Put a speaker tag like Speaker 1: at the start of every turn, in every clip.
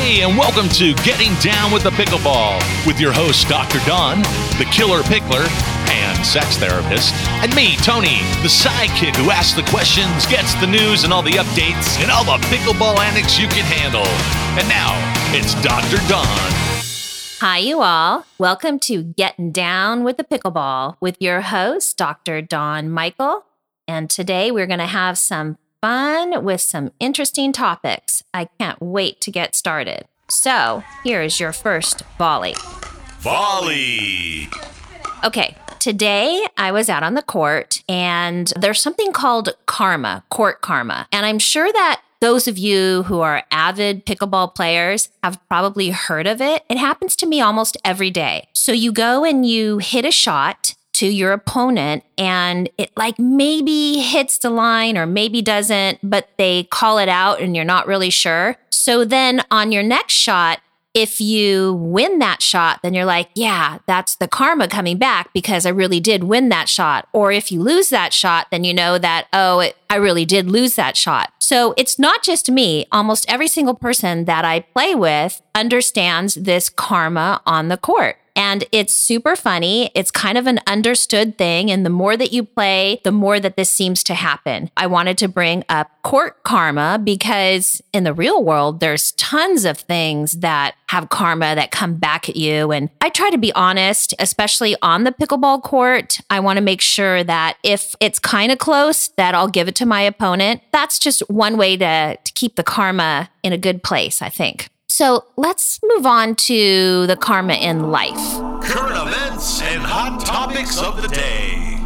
Speaker 1: Hey, and welcome to Getting Down with the Pickleball with your host, Dr. Dawn, the killer pickler and sex therapist, and me, Tony, the sidekick who asks the questions, gets the news and all the updates, and all the pickleball antics you can handle. And now, it's Dr. Dawn.
Speaker 2: Hi, you all. Welcome to Getting Down with the Pickleball with your host, Dr. Dawn Michael. And today we're going to have some fun with some interesting topics. I can't wait to get started. So, here's your first volley.
Speaker 1: Volley!
Speaker 2: Okay, today I was out on the court and there's something called karma, court karma. And I'm sure that those of you who are avid pickleball players have probably heard of it. It happens to me almost every day. So you go and you hit a shot to your opponent and it like maybe hits the line or maybe doesn't, but they call it out and you're not really sure. So then on your next shot, if you win that shot, then you're like, yeah, that's the karma coming back because I really did win that shot. Or if you lose that shot, then you know that, oh, it, I really did lose that shot. So it's not just me. Almost every single person that I play with understands this karma on the court. And it's super funny. It's kind of an understood thing. And the more that you play, the more that this seems to happen. I wanted to bring up court karma because in the real world, there's tons of things that have karma that come back at you. And I try to be honest, especially on the pickleball court. I want to make sure that if it's kind of close, that I'll give it to my opponent. That's just one way to, to keep the karma in a good place, I think. So let's move on to the karma in life.
Speaker 1: Current events and hot topics of the day.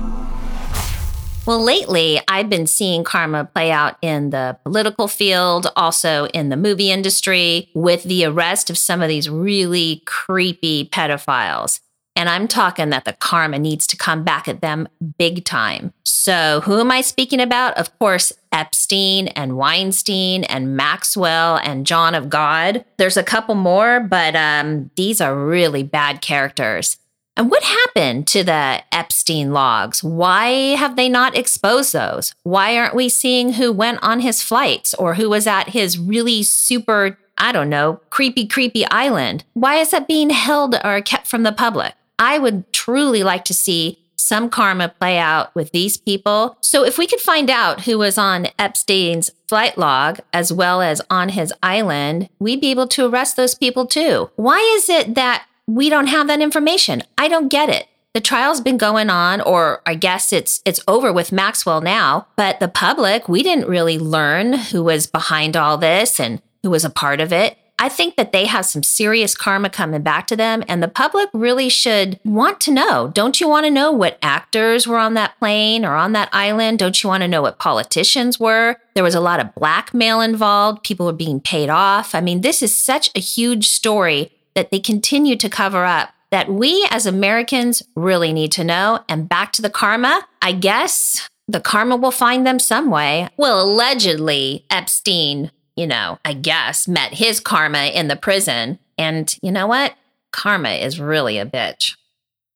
Speaker 2: Well, lately, I've been seeing karma play out in the political field, also in the movie industry, with the arrest of some of these really creepy pedophiles. And I'm talking that the karma needs to come back at them big time. So, who am I speaking about? Of course, Epstein and Weinstein and Maxwell and John of God. There's a couple more, but um, these are really bad characters. And what happened to the Epstein logs? Why have they not exposed those? Why aren't we seeing who went on his flights or who was at his really super, I don't know, creepy, creepy island? Why is that being held or kept from the public? I would truly like to see some karma play out with these people. So, if we could find out who was on Epstein's flight log as well as on his island, we'd be able to arrest those people too. Why is it that we don't have that information? I don't get it. The trial's been going on or I guess it's it's over with Maxwell now, but the public, we didn't really learn who was behind all this and who was a part of it. I think that they have some serious karma coming back to them, and the public really should want to know. Don't you want to know what actors were on that plane or on that island? Don't you want to know what politicians were? There was a lot of blackmail involved. People were being paid off. I mean, this is such a huge story that they continue to cover up that we as Americans really need to know. And back to the karma, I guess the karma will find them some way. Well, allegedly, Epstein you know, I guess, met his karma in the prison. And you know what? Karma is really a bitch.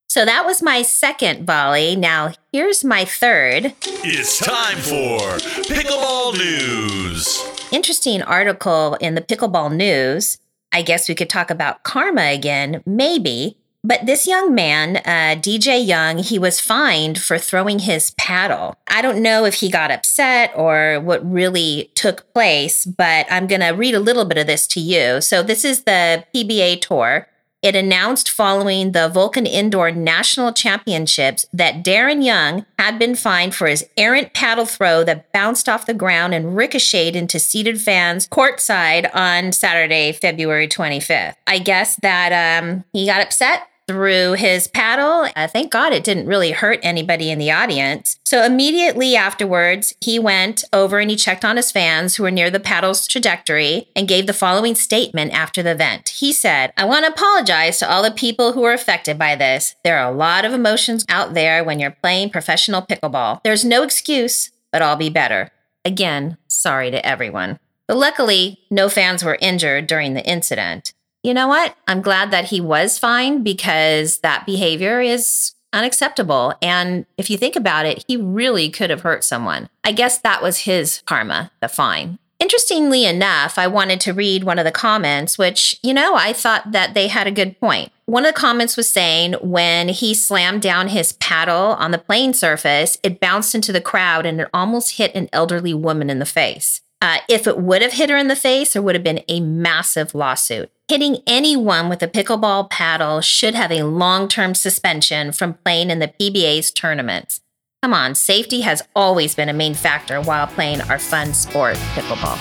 Speaker 2: So that was my second volley. Now, here's my third.
Speaker 1: It's time for Pickleball News.
Speaker 2: Interesting article in the Pickleball News. I guess we could talk about karma again, maybe. But this young man, uh, DJ Young, he was fined for throwing his paddle. I don't know if he got upset or what really took place, but I'm going to read a little bit of this to you. So, this is the PBA Tour. It announced following the Vulcan Indoor National Championships that Darren Young had been fined for his errant paddle throw that bounced off the ground and ricocheted into seated fans courtside on Saturday, February 25th. I guess that um, he got upset threw his paddle. Uh, thank God it didn't really hurt anybody in the audience. So immediately afterwards, he went over and he checked on his fans who were near the paddle's trajectory and gave the following statement after the event. He said, I want to apologize to all the people who were affected by this. There are a lot of emotions out there when you're playing professional pickleball. There's no excuse, but I'll be better. Again, sorry to everyone. But luckily, no fans were injured during the incident you know what? I'm glad that he was fine because that behavior is unacceptable. And if you think about it, he really could have hurt someone. I guess that was his karma, the fine. Interestingly enough, I wanted to read one of the comments, which, you know, I thought that they had a good point. One of the comments was saying when he slammed down his paddle on the plane surface, it bounced into the crowd and it almost hit an elderly woman in the face. Uh, if it would have hit her in the face, there would have been a massive lawsuit. Hitting anyone with a pickleball paddle should have a long term suspension from playing in the PBA's tournaments. Come on, safety has always been a main factor while playing our fun sport, pickleball.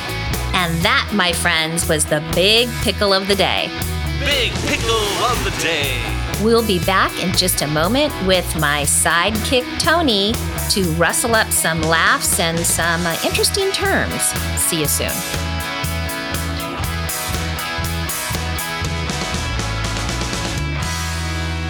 Speaker 2: And that, my friends, was the big pickle of the day.
Speaker 1: Big pickle of the day.
Speaker 2: We'll be back in just a moment with my sidekick, Tony, to rustle up some laughs and some uh, interesting terms. See you soon.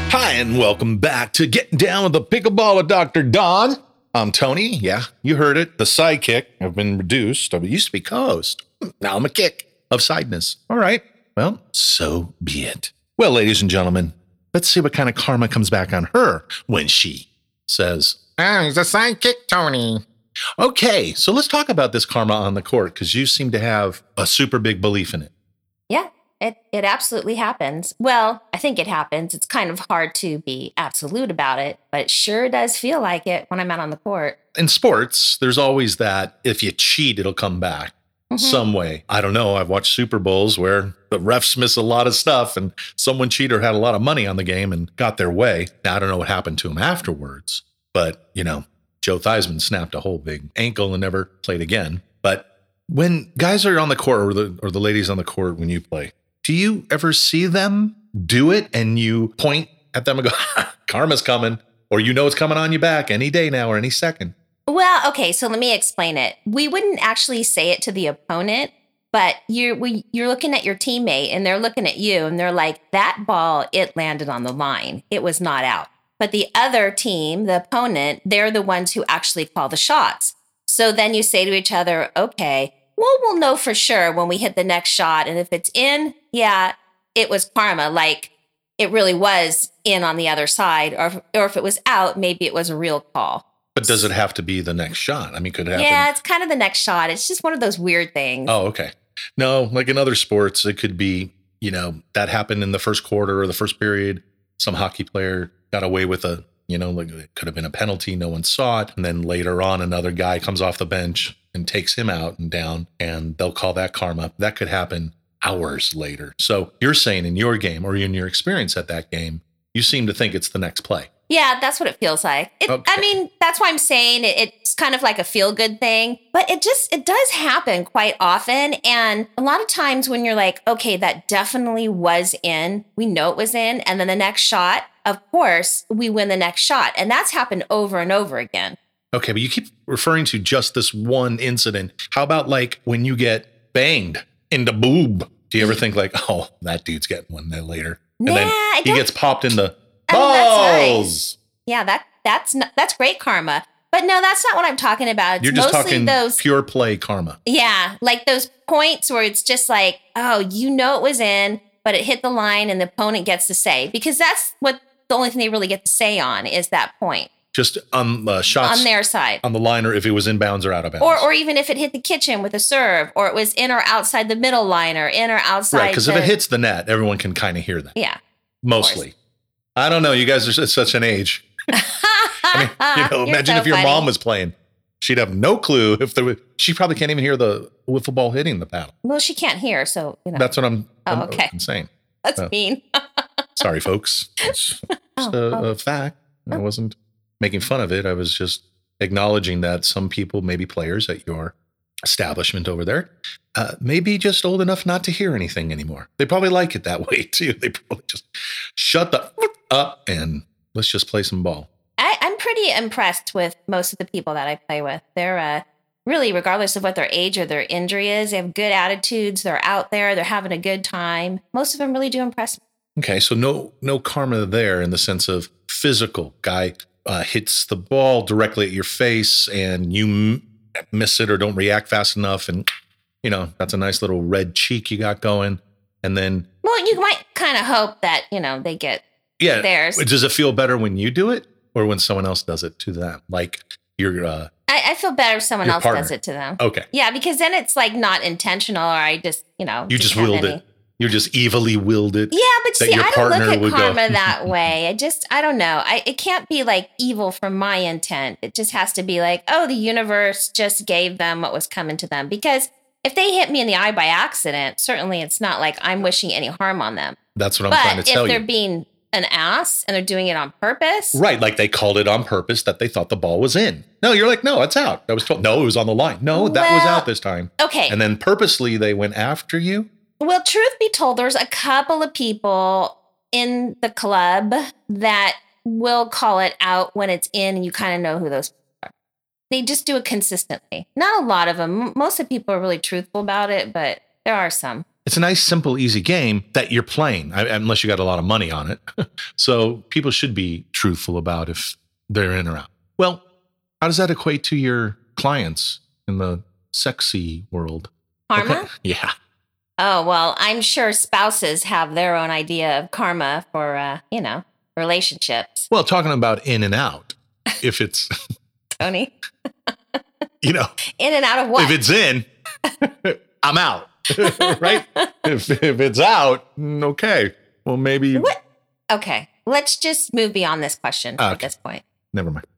Speaker 1: Hi, and welcome back to Getting Down with the Pickleball with Dr. Dawn. I'm Tony. Yeah, you heard it. The sidekick. I've been reduced. I used to be co host. Now I'm a kick of sideness. All right. Well, so be it. Well, ladies and gentlemen, let's see what kind of karma comes back on her when she says,
Speaker 3: Ah, he's a sidekick, Tony.
Speaker 1: Okay, so let's talk about this karma on the court because you seem to have a super big belief in it.
Speaker 2: Yeah, it, it absolutely happens. Well, I think it happens. It's kind of hard to be absolute about it, but it sure does feel like it when I'm out on the court.
Speaker 1: In sports, there's always that if you cheat, it'll come back
Speaker 2: Mhm.
Speaker 1: some way. I don't know. I've watched Super Bowls where the refs miss a lot of stuff and someone cheater had a lot of money on the game and got their way. Now, I don't know what happened to him afterwards, but you know, Joe Theismann snapped a whole big ankle and never played again. But when guys are on the court or the, or the ladies on the court when you play, do you ever see them do it and you point at them and go, karma's coming, or you know it's coming on you back any day now or any second?
Speaker 2: Well, okay, so let me explain it. We wouldn't actually say it to the opponent, but you're you're looking at your teammate and they're looking at you and they're like, "That ball, it landed on the line. It was not out." But the other team, the opponent, they're the ones who actually call the shots. So then you say to each other, "Okay, well, we'll know for sure when we hit the next shot, and if it's in, yeah, it was karma. Like it really was in on the other side, or or if it was out, maybe it was a real call."
Speaker 1: But does it have to be the next shot? I mean, could it happen?
Speaker 2: Yeah, it's kind of the next shot. It's just one of those weird things.
Speaker 1: Oh, okay. No, like in other sports, it could be, you know, that happened in the first quarter or the first period. Some hockey player got away with a, you know, like it could have been a penalty. No one saw it. And then later on, another guy comes off the bench and takes him out and down, and they'll call that karma. That could happen hours later. So you're saying in your game or in your experience at that game, you seem to think it's the next play.
Speaker 2: Yeah, that's what it feels like. It,
Speaker 1: Okay.
Speaker 2: I mean, that's why I'm saying it, it's kind of like a feel good thing, but it just it does happen quite often. And a lot of times when you're like, okay, that definitely was in, we know it was in, and then the next shot, of course, we win the next shot, and that's happened over and over again.
Speaker 1: Okay, but you keep referring to just this one incident. How about like when you get banged in the boob? Do you ever mm. think like, oh, that dude's getting one there later, and
Speaker 2: Nah,
Speaker 1: then he gets popped in the
Speaker 2: I mean, that's
Speaker 1: balls?
Speaker 2: Yeah, that that's not, that's great karma. But no, that's not what I'm talking about. It's
Speaker 1: You're just talking
Speaker 2: those
Speaker 1: pure play karma.
Speaker 2: Yeah, like those points where it's just like, oh, you know it was in, but it hit the line and the opponent gets to say because that's what the only thing they really get to say on is that point
Speaker 1: Just on uh, shots
Speaker 2: on their side.
Speaker 1: on the line, or if it was inbounds or out of bounds.
Speaker 2: Or, or even if it hit the kitchen with a serve, or it was in or outside the middle liner, in or outside.
Speaker 1: right, because if it hits the net, everyone can kind of hear that.
Speaker 2: yeah,
Speaker 1: Mostly. I don't know. You guys are at such an age. I mean, you know,
Speaker 2: You're
Speaker 1: imagine
Speaker 2: so
Speaker 1: if your
Speaker 2: funny.
Speaker 1: mom was playing. She'd have no clue if there was. She probably can't even hear the wiffle ball hitting the paddle.
Speaker 2: Well, she can't hear, so you know
Speaker 1: That's what I'm.
Speaker 2: Oh,
Speaker 1: I'm,
Speaker 2: okay.
Speaker 1: I'm saying.
Speaker 2: that's
Speaker 1: oh.
Speaker 2: mean.
Speaker 1: Sorry, folks. It's just
Speaker 2: Oh,
Speaker 1: a,
Speaker 2: oh.
Speaker 1: a fact. I
Speaker 2: Oh.
Speaker 1: wasn't making fun of it. I was just acknowledging that some people, maybe players at your establishment over there, uh, may be just old enough not to hear anything anymore. They probably like it that way too. They probably just shut the up and let's just play some ball.
Speaker 2: I, I'm pretty impressed with most of the people that I play with. They're uh, really, regardless of what their age or their injury is, they have good attitudes. They're out there. They're having a good time. Most of them really do impress me.
Speaker 1: Okay, so no no karma there in the sense of physical. Guy uh, hits the ball directly at your face, and you m- miss it or don't react fast enough, and you know that's a nice little red cheek you got going. And then
Speaker 2: Well, you might kind of hope that you know they get
Speaker 1: yeah,
Speaker 2: theirs.
Speaker 1: does it feel better when you do it or when someone else does it to them? Like you're uh,
Speaker 2: I, I feel better if someone else
Speaker 1: partner.
Speaker 2: does it to them.
Speaker 1: Okay.
Speaker 2: Yeah, because then it's like not intentional, or I just, you know,
Speaker 1: You just willed
Speaker 2: any-
Speaker 1: it. You're just evilly willed it.
Speaker 2: Yeah, but see, I don't look at
Speaker 1: would go-
Speaker 2: karma that hmm, hmm, hmm, way. I just, I don't know. I, it can't be like evil from my intent. It just has to be like, oh, the universe just gave them what was coming to them. Because if they hit me in the eye by accident, certainly it's not like I'm wishing any harm on them.
Speaker 1: That's what I'm trying to tell you.
Speaker 2: But if they're being an ass and they're doing it on purpose,
Speaker 1: Right, like they called it on purpose that they thought the ball was in. No, you're like, no, it's out. I was told, no, it was on the line. No, that was out this time.
Speaker 2: okay.
Speaker 1: And then purposely they went after you.
Speaker 2: Well, truth be told, there's a couple of people in the club that will call it out when it's in, and you kind of know who those people are. They just do it consistently. Not a lot of them. Most of the people are really truthful about it, but there are some.
Speaker 1: It's a nice, simple, easy game that you're playing, unless you got a lot of money on it. so people should be truthful about if they're in or out. Well, how does that equate to your clients in the sexy world?
Speaker 2: Karma?
Speaker 1: Okay. Yeah.
Speaker 2: Oh, well, I'm sure spouses have their own idea of karma for, uh, you know, relationships.
Speaker 1: Well, talking about in and out, if it's,
Speaker 2: Tony,
Speaker 1: you know,
Speaker 2: in and out of what?
Speaker 1: if it's in, I'm out. right? If, if it's out, mm, okay. Well, maybe.
Speaker 2: What? okay, let's just move beyond this question at this point.
Speaker 1: Never mind.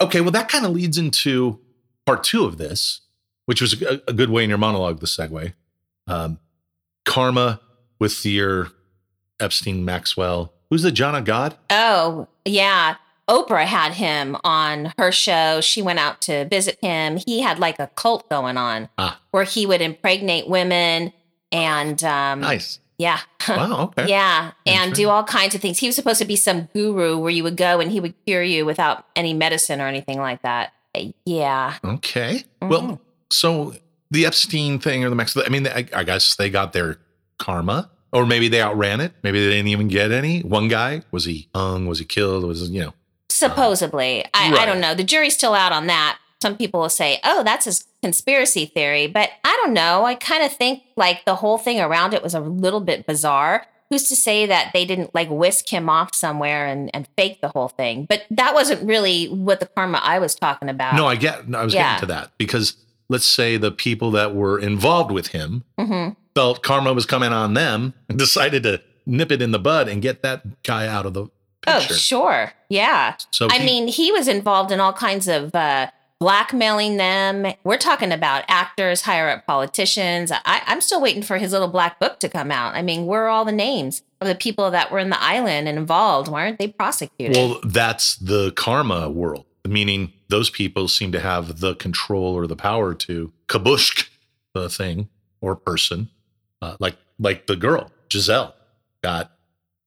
Speaker 1: Okay, well, that kind of leads into part two of this, which was a, a good way in your monologue, the segue. Um, karma with your Epstein Maxwell. Who's the John of God?
Speaker 2: Oh, yeah. Oprah had him on her show. She went out to visit him. He had like a cult going on
Speaker 1: Ah.
Speaker 2: where he would impregnate women and um
Speaker 1: Nice.
Speaker 2: yeah.
Speaker 1: Wow. Okay.
Speaker 2: Yeah, and do all kinds of things. He was supposed to be some guru where you would go and he would cure you without any medicine or anything like that. Yeah.
Speaker 1: Okay.
Speaker 2: Mhm.
Speaker 1: Well, so the Epstein thing or the Maxwell, I mean, I, I guess they got their karma. Or maybe they outran it. Maybe they didn't even get any. One guy was he hung? Was he killed? Was you know?
Speaker 2: Supposedly. I, I don't know. The jury's still out on that. Some people will say, oh, that's a conspiracy theory. But I don't know. I kind of think like the whole thing around it was a little bit bizarre. Who's to say that they didn't like whisk him off somewhere and, and fake the whole thing? But that wasn't really what the karma I was talking about.
Speaker 1: No, I get. I was
Speaker 2: Yeah.
Speaker 1: getting to that because let's say the people that were involved with him
Speaker 2: hmm
Speaker 1: felt karma was coming on them and decided to nip it in the bud and get that guy out of the
Speaker 2: Oh, sure. Yeah.
Speaker 1: so
Speaker 2: I
Speaker 1: he-
Speaker 2: mean, he was involved in all kinds of uh, blackmailing them. We're talking about actors, higher up politicians. I, I'm still waiting for his little black book to come out. I mean, where are all the names of the people that were in the island and involved? Why aren't they prosecuted?
Speaker 1: well, that's the karma world, meaning those people seem to have the control or the power to kabushk the thing or person, uh, like like the girl Giselle got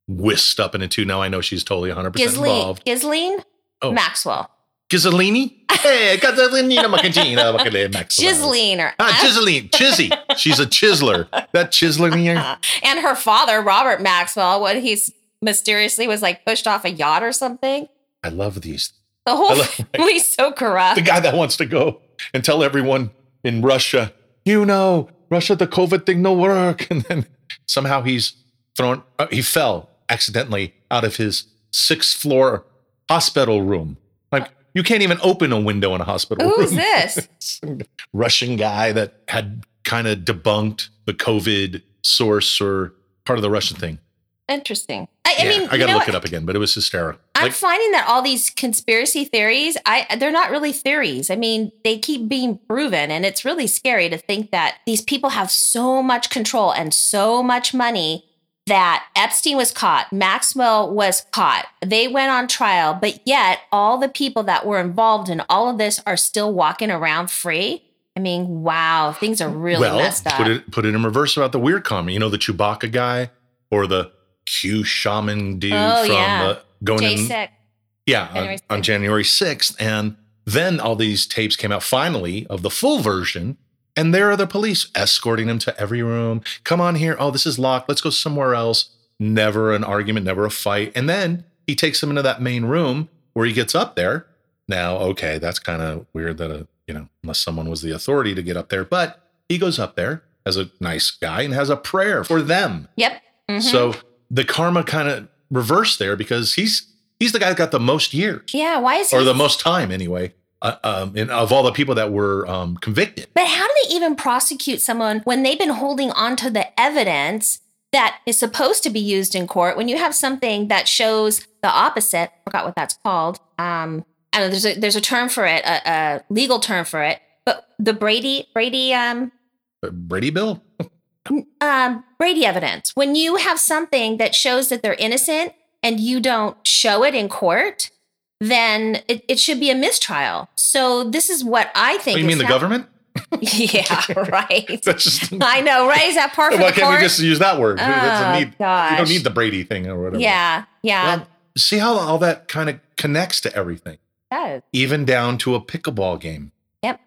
Speaker 1: whisked up into. Now I know she's totally 100 percent
Speaker 2: Ghislaine,
Speaker 1: involved.
Speaker 2: Ghislaine
Speaker 1: Oh.
Speaker 2: Maxwell.
Speaker 1: Ghislaine, hey, Ghislaine Macagina, Maxwell.
Speaker 2: Ghislaine. Or,
Speaker 1: Ah, Chiseline, Chizzy. She's a chiseler. That chiseling. Here.
Speaker 2: And her father, Robert Maxwell, what he's mysteriously was like pushed off a yacht or something.
Speaker 1: I love these.
Speaker 2: The whole
Speaker 1: love-
Speaker 2: family's so corrupt.
Speaker 1: The guy that wants to go and tell everyone in Russia, you know, Russia, the COVID thing no work, and then somehow he's thrown. Uh, he fell accidentally out of his sixth floor hospital room. Like you can't even open a window in a hospital
Speaker 2: Who's
Speaker 1: room.
Speaker 2: this?
Speaker 1: Russian guy that had kind of debunked the COVID source or part of the Russian thing.
Speaker 2: Interesting. I, I
Speaker 1: Yeah,
Speaker 2: mean,
Speaker 1: I gotta
Speaker 2: know
Speaker 1: look
Speaker 2: what?
Speaker 1: it up again, but it was hysterical.
Speaker 2: I'm
Speaker 1: Like,
Speaker 2: finding that all these conspiracy theories, I they're not really theories. I mean, they keep being proven, and it's really scary to think that these people have so much control and so much money that Epstein was caught, Maxwell was caught. They went on trial, but yet all the people that were involved in all of this are still walking around free. I mean, wow, things are really
Speaker 1: well,
Speaker 2: messed up.
Speaker 1: put it put it in reverse about the weird comment. You know, the Chewbacca guy or the Q shaman dude
Speaker 2: Oh,
Speaker 1: from
Speaker 2: yeah.
Speaker 1: uh, going in.
Speaker 2: J6.
Speaker 1: Yeah,
Speaker 2: January
Speaker 1: on, on January 6th. And then all these tapes came out finally of the full version. And there are the police escorting him to every room. Come on here. Oh, this is locked. Let's go somewhere else. Never an argument, never a fight. And then he takes him into that main room where he gets up there. Now, okay, that's kind of weird that, a, you know, unless someone was the authority to get up there. But he goes up there as a nice guy and has a prayer for them.
Speaker 2: Yep. Mhm.
Speaker 1: So the karma kind of reversed there because he's he's the guy that got the most years
Speaker 2: yeah, why is he
Speaker 1: or the most time anyway uh, um, and of all the people that were um, convicted.
Speaker 2: But how do they even prosecute someone when they've been holding on to the evidence that is supposed to be used in court when you have something that shows the opposite? I forgot what that's called. Um, I don't know. There's a there's a term for it, a, a legal term for it. But the Brady Brady um
Speaker 1: Uh, Brady Bill.
Speaker 2: um, Brady evidence. When you have something that shows that they're innocent and you don't show it in court, then it, it should be a mistrial. So this is what I think.
Speaker 1: Oh, you mean the government?
Speaker 2: yeah, right.
Speaker 1: That's just.
Speaker 2: I know, right? Is that par for
Speaker 1: Why can't we just use that word?
Speaker 2: Oh,
Speaker 1: need. You don't need the Brady thing or whatever.
Speaker 2: yeah, yeah.
Speaker 1: Well, see how all that kind of connects to everything,
Speaker 2: it does.
Speaker 1: even down to a pickleball game.
Speaker 2: Yep.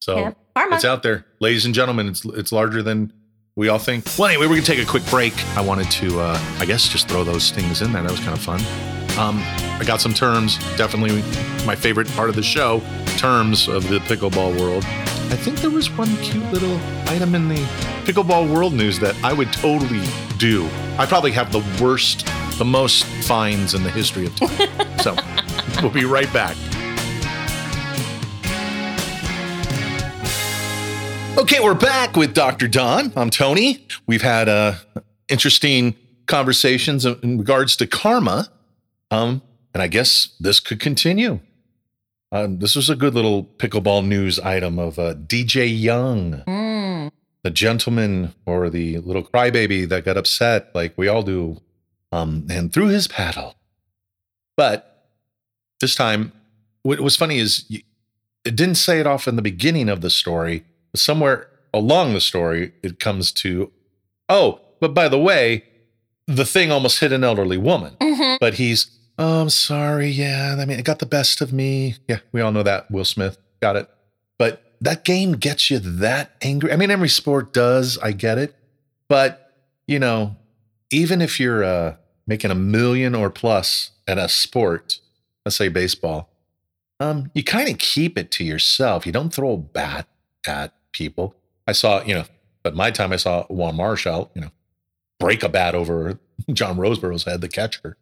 Speaker 1: So
Speaker 2: Yep.
Speaker 1: It's out there, ladies and gentlemen. It's it's larger than we all think. Well, anyway, we're gonna take a quick break. I wanted to, uh, I guess, just throw those things in there. That was kind of fun. Um, I got some terms. Definitely my favorite part of the show. Terms of the pickleball world. I think there was one cute little item in the pickleball world news that I would totally do. I probably have the worst, the most fines in the history of time. so we'll be right back. Okay, we're back with Dr. Dawn. I'm Tony. We've had uh, interesting conversations in in regards to karma. Um, and I guess this could continue. Um, this was a good little pickleball news item of uh, DJ Young,
Speaker 2: Mm.
Speaker 1: the gentleman or the little crybaby that got upset, like we all do, um, and threw his paddle. But this time, what was funny is it didn't say it off in the beginning of the story. But somewhere along the story, it comes to, oh, but by the way, the thing almost hit an elderly woman.
Speaker 2: Mhm.
Speaker 1: But he's, oh, I'm sorry. Yeah, I mean, it got the best of me. Yeah, we all know that. Will Smith got it. But that game gets you that angry. I mean, every sport does. I get it. But, you know, even if you're uh, making a million or plus at a sport, let's say baseball, um, you kind of keep it to yourself. You don't throw a bat at people. I saw, you know, but my time I saw Juan Marichal, you know, break a bat over John Roseboro's head, the catcher.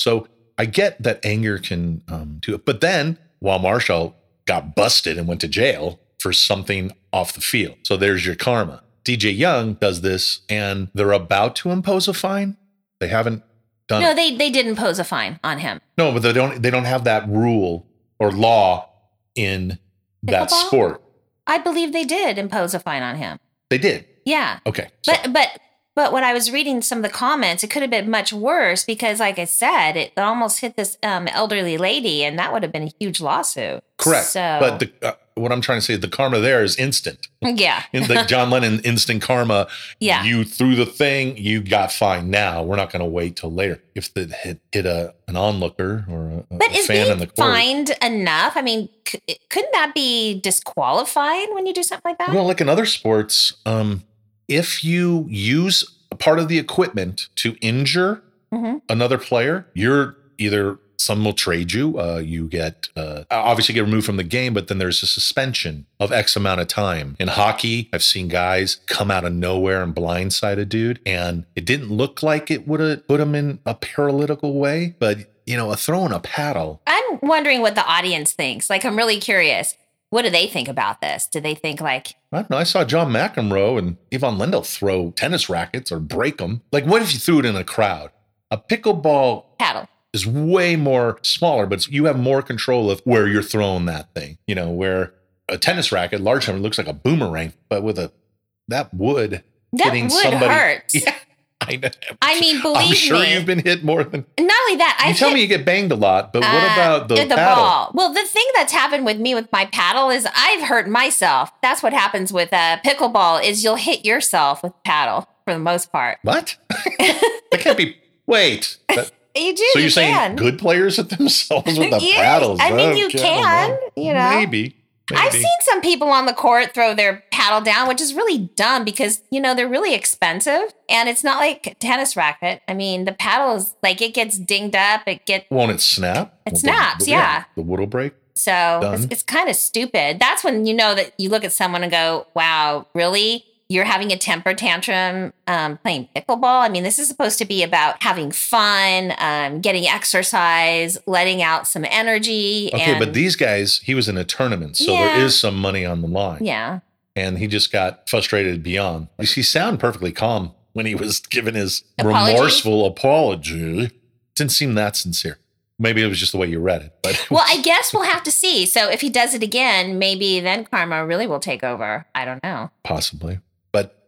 Speaker 1: So I get that anger can um, do it. But then while Marichal got busted and went to jail for something off the field. So there's your karma. DJ Young does this and they're about to impose a fine. They haven't done
Speaker 2: No,
Speaker 1: it.
Speaker 2: they they did impose a fine on him.
Speaker 1: No, but they don't they don't have that rule or law in that sport.
Speaker 2: I believe they did impose a fine on him.
Speaker 1: They did.
Speaker 2: Yeah.
Speaker 1: Okay. so-
Speaker 2: But but but when I was reading some of the comments, it could have been much worse because, like I said, it almost hit this um, elderly lady, and that would have been a huge lawsuit.
Speaker 1: correct.
Speaker 2: So,
Speaker 1: But the, uh, what I'm trying to say, the karma there is instant.
Speaker 2: yeah,
Speaker 1: In the John Lennon instant karma.
Speaker 2: Yeah.
Speaker 1: You threw the thing, you got fined. Now we're not going to wait till later. If it hit, hit a an onlooker or a,
Speaker 2: but
Speaker 1: a
Speaker 2: is
Speaker 1: fan in the court.
Speaker 2: fined enough? I mean, c- couldn't that be disqualified when you do something like that?
Speaker 1: Well, like in other sports, um, if you use a part of the equipment to injure
Speaker 2: Mhm.
Speaker 1: another player, you're either some will trade you. Uh, you get uh, obviously get removed from the game, but then there's a suspension of X amount of time. In hockey, I've seen guys come out of nowhere and blindside a dude, and it didn't look like it would have put him in a paralytical way, but you know, a throw throwing a paddle.
Speaker 2: I'm wondering what the audience thinks. Like, I'm really curious. What do they think about this? Do they think like,
Speaker 1: I don't know. I saw John McEnroe and Ivan Lendl throw tennis rackets or break them. Like, what if you threw it in a crowd? A pickleball
Speaker 2: paddle?
Speaker 1: is way more smaller, but you have more control of where you're throwing that thing. You know, where a tennis racket, large time, looks like a boomerang, but with a that wood
Speaker 2: That would
Speaker 1: somebody.
Speaker 2: hurt.
Speaker 1: Yeah, I
Speaker 2: mean, believe me
Speaker 1: I'm sure
Speaker 2: me.
Speaker 1: you've been hit more than.
Speaker 2: Not only that, I
Speaker 1: You tell
Speaker 2: hit-
Speaker 1: me you get banged a lot, but what
Speaker 2: Uh,
Speaker 1: about the,
Speaker 2: the
Speaker 1: paddle?
Speaker 2: ball? Well, the thing that's happened with me with my paddle is I've hurt myself. That's what happens with uh, pickleball is you'll hit yourself with paddle for the most part.
Speaker 1: What? that can't be. Wait. That-
Speaker 2: You do.
Speaker 1: so
Speaker 2: you
Speaker 1: you're saying
Speaker 2: can.
Speaker 1: good players hit themselves with the
Speaker 2: Yeah,
Speaker 1: paddles?
Speaker 2: I mean, you
Speaker 1: Okay,
Speaker 2: can. You know,
Speaker 1: Maybe.
Speaker 2: I've seen some people on the court throw their paddle down, which is really dumb because you know they're really expensive, and it's not like a tennis racket. I mean, the paddle is like it gets dinged up. It gets.
Speaker 1: Won't it snap?
Speaker 2: It
Speaker 1: Won't the-
Speaker 2: snaps, yeah.
Speaker 1: The wood will break.
Speaker 2: So it's, it's kind of stupid. That's when you know that you look at someone and go, wow, really? You're having a temper tantrum um, playing pickleball. I mean, this is supposed to be about having fun, um, getting exercise, letting out some energy.
Speaker 1: Okay,
Speaker 2: and,
Speaker 1: but these guys, he was in a tournament, so there
Speaker 2: Yeah.
Speaker 1: is some money on the line.
Speaker 2: yeah,
Speaker 1: And he just got frustrated beyond. He sounded perfectly calm when he was giving his
Speaker 2: Apology?
Speaker 1: remorseful apology. Didn't seem that sincere. Maybe it was just the way you read it. But
Speaker 2: Well, I guess we'll have to see. So if he does it again, maybe then karma really will take over. I don't know.
Speaker 1: possibly.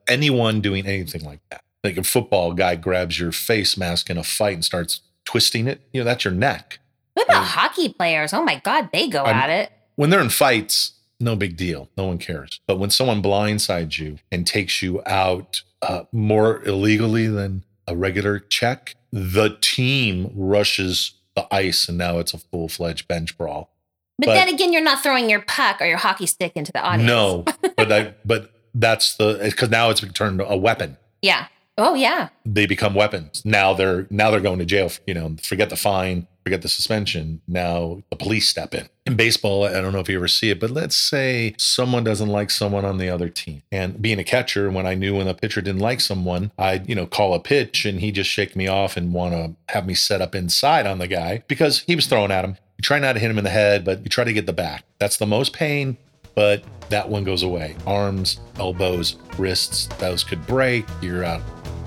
Speaker 1: Anyone doing anything like that, like a football guy grabs your face mask in a fight and starts twisting it, you know, that's your neck.
Speaker 2: What about hockey players? Oh my God, they go
Speaker 1: I'm-
Speaker 2: at it.
Speaker 1: When they're in fights, no big deal. No one cares. But when someone blindsides you and takes you out uh, more illegally than a regular check, the team rushes the ice and now it's a full fledged bench brawl.
Speaker 2: But,
Speaker 1: but-
Speaker 2: then again, you're not throwing your puck or your hockey stick into the audience.
Speaker 1: No, but I, but that's the, because now it's turned a weapon.
Speaker 2: Yeah. Oh yeah.
Speaker 1: they become weapons. Now they're now they're going to jail. You know, forget the fine, forget the suspension. Now the police step in. In baseball, I don't know if you ever see it, but let's say someone doesn't like someone on the other team. And being a catcher, when I knew when a pitcher didn't like someone, I'd, you know, call a pitch and he just shake me off and want to have me set up inside on the guy because he was throwing at him. You try not to hit him in the head, but you try to get the back. That's the most pain, but that one goes away. Arms, elbows, wrists, those could break. You're out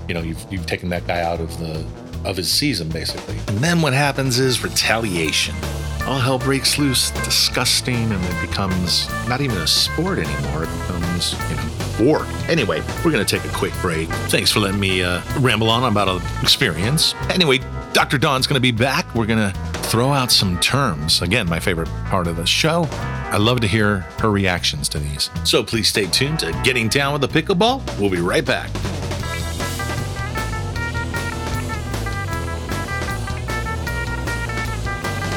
Speaker 1: you know you've you've taken that guy out of the of his season basically and then what happens is retaliation all hell breaks loose disgusting and it becomes not even a sport anymore it becomes you know war anyway we're gonna take a quick break thanks for letting me uh, ramble on about an experience anyway dr dawn's gonna be back we're gonna throw out some terms again my favorite part of the show I love to hear her reactions to these. So please stay tuned to Getting Down with the Pickleball. We'll be right back.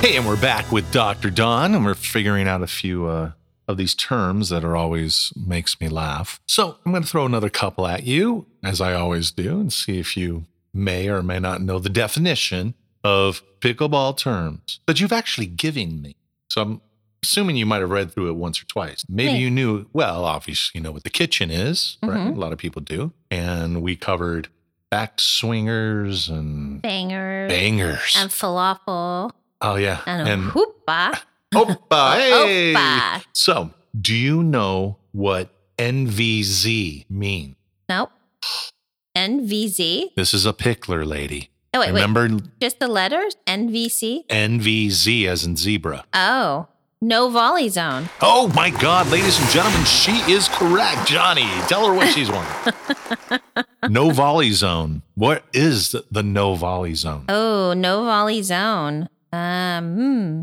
Speaker 1: Hey, and we're back with Dr. Dawn, and we're figuring out a few uh, of these terms that are always makes me laugh. So I'm going to throw another couple at you, as I always do, and see if you may or may not know the definition of pickleball terms that you've actually given me. So I'm assuming you might have read through it once or twice. Maybe you knew, well, obviously, you know what the kitchen is, right?
Speaker 2: Mhm.
Speaker 1: A lot of people do. And we covered back swingers and
Speaker 2: Bangers
Speaker 1: bangers.
Speaker 2: and falafel
Speaker 1: oh, yeah.
Speaker 2: and,
Speaker 1: And
Speaker 2: hoopah.
Speaker 1: Opa, hey.
Speaker 2: Opa.
Speaker 1: So, do you know what NVZ mean?
Speaker 2: Nope. NVZ.
Speaker 1: This is a pickler lady.
Speaker 2: Oh wait,
Speaker 1: Remember
Speaker 2: wait. Just the letters? NVC.
Speaker 1: NVZ as in zebra.
Speaker 2: Oh, no volley zone.
Speaker 1: Oh my God, ladies and gentlemen, she is correct. Johnny, tell her what she's won. no volley zone. What is the, the no volley zone?
Speaker 2: Oh, no volley zone. Um, hmm.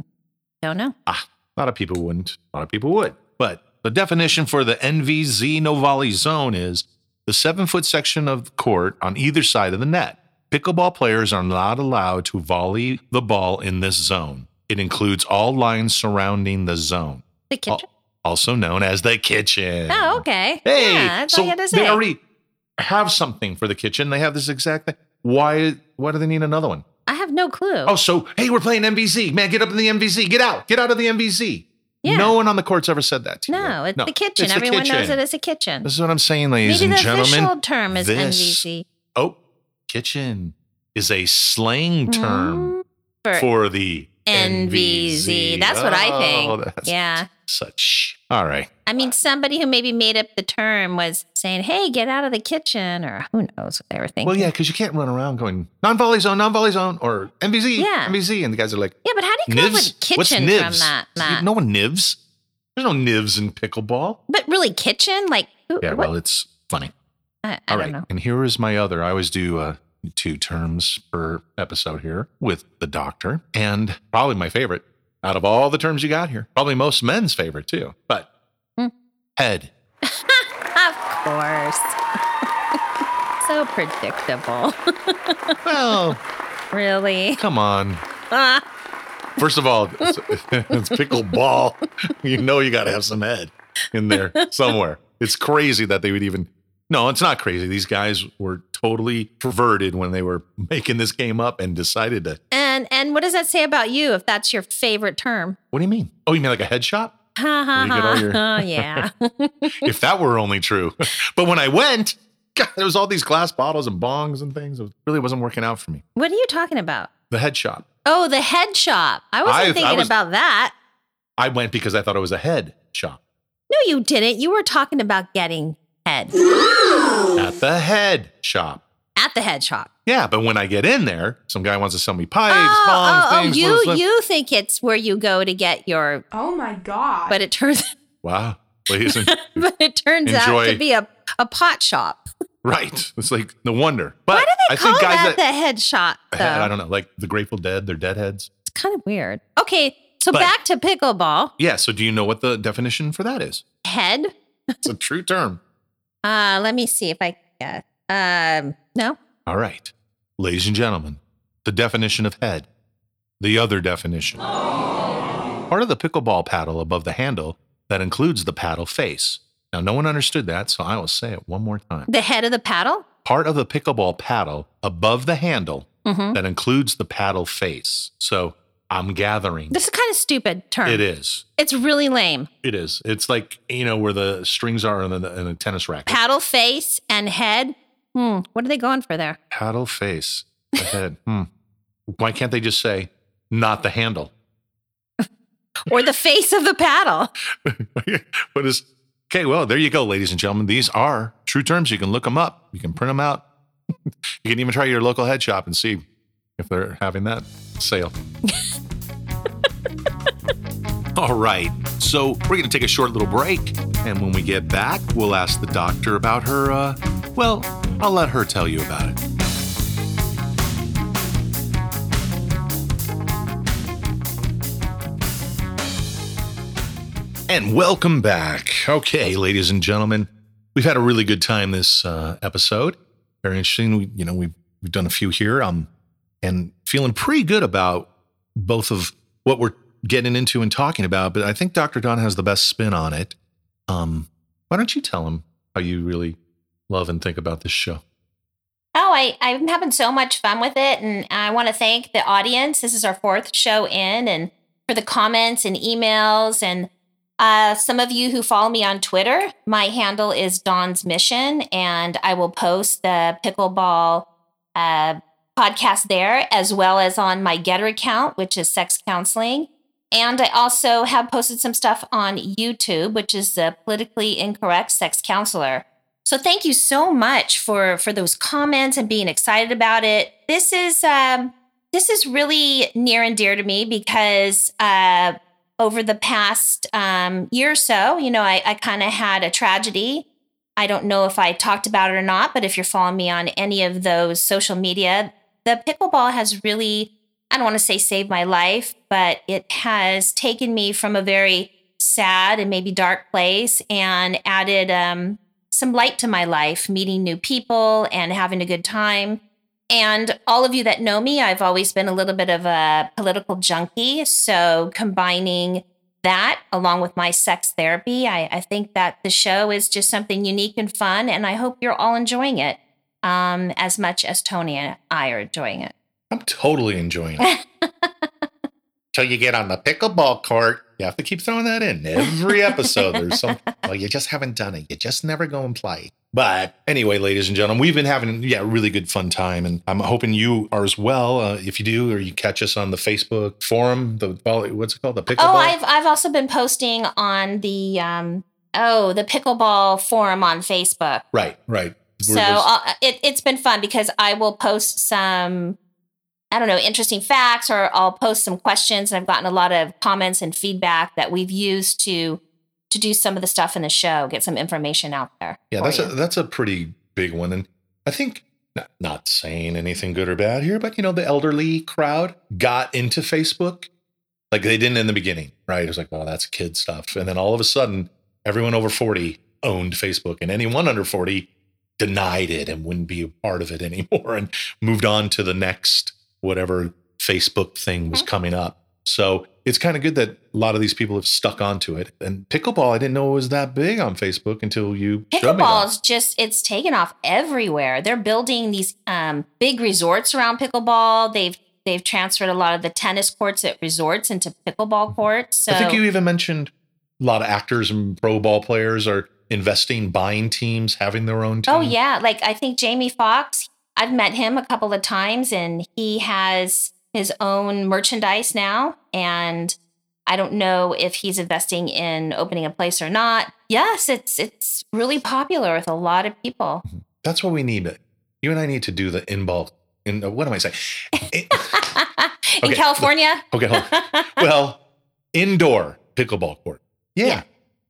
Speaker 2: Don't know.
Speaker 1: Ah, a lot of people wouldn't. A lot of people would. But the definition for the NVZ no volley zone is the seven foot section of the court on either side of the net. Pickleball players are not allowed to volley the ball in this zone. It includes all lines surrounding the zone,
Speaker 2: The kitchen.
Speaker 1: also known as the kitchen.
Speaker 2: Oh, okay.
Speaker 1: Hey,
Speaker 2: yeah,
Speaker 1: so
Speaker 2: all you had to
Speaker 1: they already have something for the kitchen. They have this exact thing. Why? Why do they need another one?
Speaker 2: I have no clue.
Speaker 1: Oh, so hey, we're playing MVZ. Man, get up in the MVZ. Get out. Get out of the MVZ.
Speaker 2: Yeah.
Speaker 1: No one on the court's ever said that to you.
Speaker 2: no, it's the kitchen.
Speaker 1: it's the
Speaker 2: Everyone knows
Speaker 1: kitchen.
Speaker 2: it as a kitchen.
Speaker 1: This is what I'm saying, ladies
Speaker 2: Maybe
Speaker 1: and
Speaker 2: the
Speaker 1: gentlemen.
Speaker 2: official term is
Speaker 1: this-
Speaker 2: NVC.
Speaker 1: Oh, kitchen is a slang term
Speaker 2: Mm, for,
Speaker 1: for the
Speaker 2: NVZ. That's what I think.
Speaker 1: Oh, that's
Speaker 2: yeah.
Speaker 1: Such. All right.
Speaker 2: I mean, somebody who maybe made up the term was saying, hey, get out of the kitchen, or who knows what they were thinking.
Speaker 1: Well, yeah, because you can't run around going non volley zone, non volley zone, or MVZ,
Speaker 2: Yeah.
Speaker 1: MVZ. And the guys are like,
Speaker 2: Yeah, but how do you come up with
Speaker 1: What's
Speaker 2: kitchen from that? Matt?
Speaker 1: No one nivs. There's no nivs in pickleball.
Speaker 2: But really, kitchen? Like, who,
Speaker 1: Yeah,
Speaker 2: what?
Speaker 1: well, it's funny.
Speaker 2: I, I
Speaker 1: All
Speaker 2: don't know.
Speaker 1: And here is my other. I always do uh, two terms per episode here with the doctor. And probably my favorite out of all the terms you got here. Probably most men's favorite too. But
Speaker 2: Hmm.
Speaker 1: head.
Speaker 2: Of course. so predictable.
Speaker 1: Well,
Speaker 2: really?
Speaker 1: come on.
Speaker 2: Ah,
Speaker 1: First of all, it's, it's pickleball. You know you got to have some head in there somewhere. It's crazy that they would even. No, it's not crazy. These guys were totally perverted when they were making this game up and decided to
Speaker 2: and and what does that say about you if that's your favorite term?
Speaker 1: What do you mean? Oh, you mean like a headshot?
Speaker 2: Ha ha
Speaker 1: Where you get all
Speaker 2: ha.
Speaker 1: your-
Speaker 2: ha, yeah.
Speaker 1: if that were only true. But when I went, God, there was all these glass bottles and bongs and things. It really wasn't working out for me.
Speaker 2: what are you talking about?
Speaker 1: The head shop.
Speaker 2: Oh, the head shop. I wasn't
Speaker 1: I- I
Speaker 2: thinking
Speaker 1: was-
Speaker 2: about that.
Speaker 1: I went because I thought it was a head shop.
Speaker 2: No, you didn't. You were talking about getting head
Speaker 1: At the head shop.
Speaker 2: at the head shop.
Speaker 1: Yeah, but when I get in there, some guy wants to sell me pipes,
Speaker 2: oh,
Speaker 1: bongs,
Speaker 2: oh, oh,
Speaker 1: things.
Speaker 2: you
Speaker 1: little stuff.
Speaker 2: you think it's where you go to get your,
Speaker 4: Oh my god.
Speaker 2: but it turns,
Speaker 1: Wow. Ladies and
Speaker 2: but it turns out to be a, a pot shop.
Speaker 1: right. It's like no wonder. But
Speaker 2: Why do they
Speaker 1: I
Speaker 2: call
Speaker 1: think guys
Speaker 2: that,
Speaker 1: that,
Speaker 2: the head shop? Though?
Speaker 1: I don't know, like the Grateful Dead, they're deadheads.
Speaker 2: It's kind of weird. Okay, so
Speaker 1: But-
Speaker 2: back to pickleball.
Speaker 1: Yeah. So do you know what the definition for that is?
Speaker 2: Head.
Speaker 1: It's a true term.
Speaker 2: Uh, let me see if I can. Um, no.
Speaker 1: All right. Ladies and gentlemen, the definition of head, the other definition. Part of the pickleball paddle above the handle that includes the paddle face. Now, no one understood that, so I will say it one more time.
Speaker 2: The head of the paddle.
Speaker 1: Part of the pickleball paddle above the handle
Speaker 2: hmm
Speaker 1: that includes the paddle face. So I'm gathering.
Speaker 2: This is kind of stupid term.
Speaker 1: It is.
Speaker 2: It's really lame.
Speaker 1: It is. It's like, you know, where the strings are in a, in a tennis racket.
Speaker 2: Paddle face and head. Hmm. What are they going for there?
Speaker 1: Paddle face. The head. hmm. Why can't they just say, not the handle?
Speaker 2: Or the face of the paddle?
Speaker 1: what is okay? Well, there you go, ladies and gentlemen. These are true terms. You can look them up. You can print them out. you can even try your local head shop and see if they're having that sale. All right. So we're going to take a short little break, and when we get back, we'll ask the doctor about her. Uh, well, I'll let her tell you about it. And welcome back. Okay, ladies and gentlemen, we've had a really good time this uh, episode. Very interesting. We, you know, we've we've done a few here, um, and feeling pretty good about both of what we're getting into and talking about. But I think Dr. Dawn has the best spin on it. Um, why don't you tell him how you really love and think about this show?
Speaker 2: Oh, I, I'm having so much fun with it. And I want to thank the audience. This is our fourth show in, and for the comments and emails. And uh, some of you who follow me on Twitter, my handle is Dawn's Mission, and I will post the pickleball uh, podcast there, as well as on my Gettr account, which is Sex Counseling. And I also have posted some stuff on YouTube, which is the Politically Incorrect Sex Counselor. So thank you so much for for those comments and being excited about it. This is um, this is really near and dear to me because uh, over the past um, year or so, you know, I, I kind of had a tragedy. I don't know if I talked about it or not, but if you're following me on any of those social media, the pickleball has really, I don't want to say saved my life, but it has taken me from a very sad and maybe dark place and added um, some light to my life, meeting new people and having a good time. And all of you that know me, I've always been a little bit of a political junkie. So combining that along with my sex therapy, I, I think that the show is just something unique and fun. And I hope you're all enjoying it um, as much as Tony and I are enjoying it.
Speaker 1: I'm totally enjoying it. Till you get on the pickleball court, you have to keep throwing that in every episode. There's some, well, you just haven't done it. You just never go and play. But anyway, ladies and gentlemen, we've been having yeah, really good fun time, and I'm hoping you are as well. Uh, if you do, or you catch us on the Facebook forum, the what's it called, the pickleball.
Speaker 2: Oh, I've I've also been posting on the um oh the pickleball forum on Facebook.
Speaker 1: right, right.
Speaker 2: So
Speaker 1: just-
Speaker 2: uh, it it's been fun because I will post some I don't know interesting facts or I'll post some questions. And I've gotten a lot of comments and feedback that we've used to to do some of the stuff in the show, get some information out there.
Speaker 1: Yeah, that's a that's a pretty big one, and I think not, not saying anything good or bad here, but you know, the elderly crowd got into Facebook like they didn't in the beginning, right? It was like, well, that's kid stuff, and then all of a sudden, everyone over forty owned Facebook, and anyone under forty denied it and wouldn't be a part of it anymore, and moved on to the next whatever Facebook thing was
Speaker 2: Mhm.
Speaker 1: coming up. So it's kind of good that a lot of these people have stuck onto it. And pickleball, I didn't know it was that big on Facebook until you showed me.
Speaker 2: Pickleball is just it's taken off everywhere. They're building these um, big resorts around pickleball. They've they've transferred a lot of the tennis courts at resorts into pickleball courts. So
Speaker 1: I think you even mentioned a lot of actors and pro ball players are investing, buying teams, having their own team.
Speaker 2: Oh yeah, like I think Jamie Foxx, I've met him a couple of times, and he has his own merchandise now. And I don't know if he's investing in opening a place or not. Yes, it's it's really popular with a lot of people.
Speaker 1: That's what we need. You and I need to do the in ball. In uh, what am I saying? In-
Speaker 2: in
Speaker 1: Okay.
Speaker 2: California,
Speaker 1: okay, hold on. well, indoor pickleball court. Yeah,
Speaker 2: Yeah.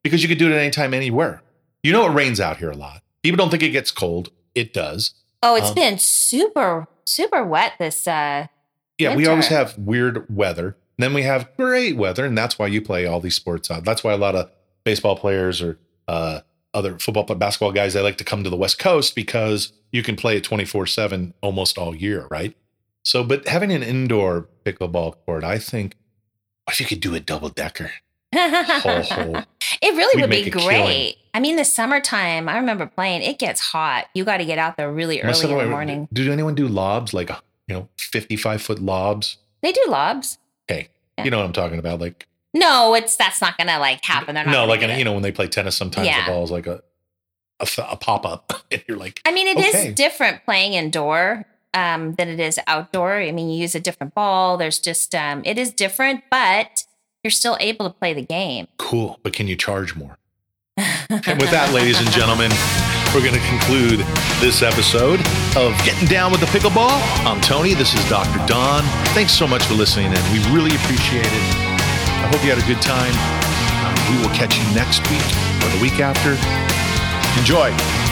Speaker 1: because you could do it anytime, anywhere. You know, it rains out here a lot. People don't think it gets cold. It does.
Speaker 2: oh, it's
Speaker 1: Um,
Speaker 2: been super super wet this. uh
Speaker 1: Yeah, we always have weird weather. Then we have great weather, and that's why you play all these sports out. That's why a lot of baseball players or uh, other football, basketball guys they like to come to the West Coast because you can play it twenty four seven almost all year, right? So, but having an indoor pickleball court, I think, if you could do a double decker?
Speaker 2: It really
Speaker 1: We'd
Speaker 2: would be
Speaker 1: a killing.
Speaker 2: great. I mean, the summertime, I remember playing, it gets hot. You got to get out there really early in the morning.
Speaker 1: Did anyone do lobs like you know fifty five foot lobs?
Speaker 2: They do lobs.
Speaker 1: Okay,
Speaker 2: Yeah.
Speaker 1: you know what I'm talking about, like
Speaker 2: No, it's that's not going to like happen. They're not
Speaker 1: no, like an, you know when they play tennis, sometimes
Speaker 2: Yeah.
Speaker 1: the is like a a, a pop up, and you're like,
Speaker 2: I mean, it is
Speaker 1: Okay.
Speaker 2: different playing indoor um, than it is outdoor. I mean, you use a different ball. There's just, um, it is different, but you're still able to play the game.
Speaker 1: cool, but can you charge more? And with that, ladies and gentlemen, we're going to conclude this episode of Getting Down with the Pickleball. I'm Tony. This is Dr. Dawn. Thanks so much for listening, and we really appreciate it. I hope you had a good time. Uh, we will catch you next week or the week after. Enjoy.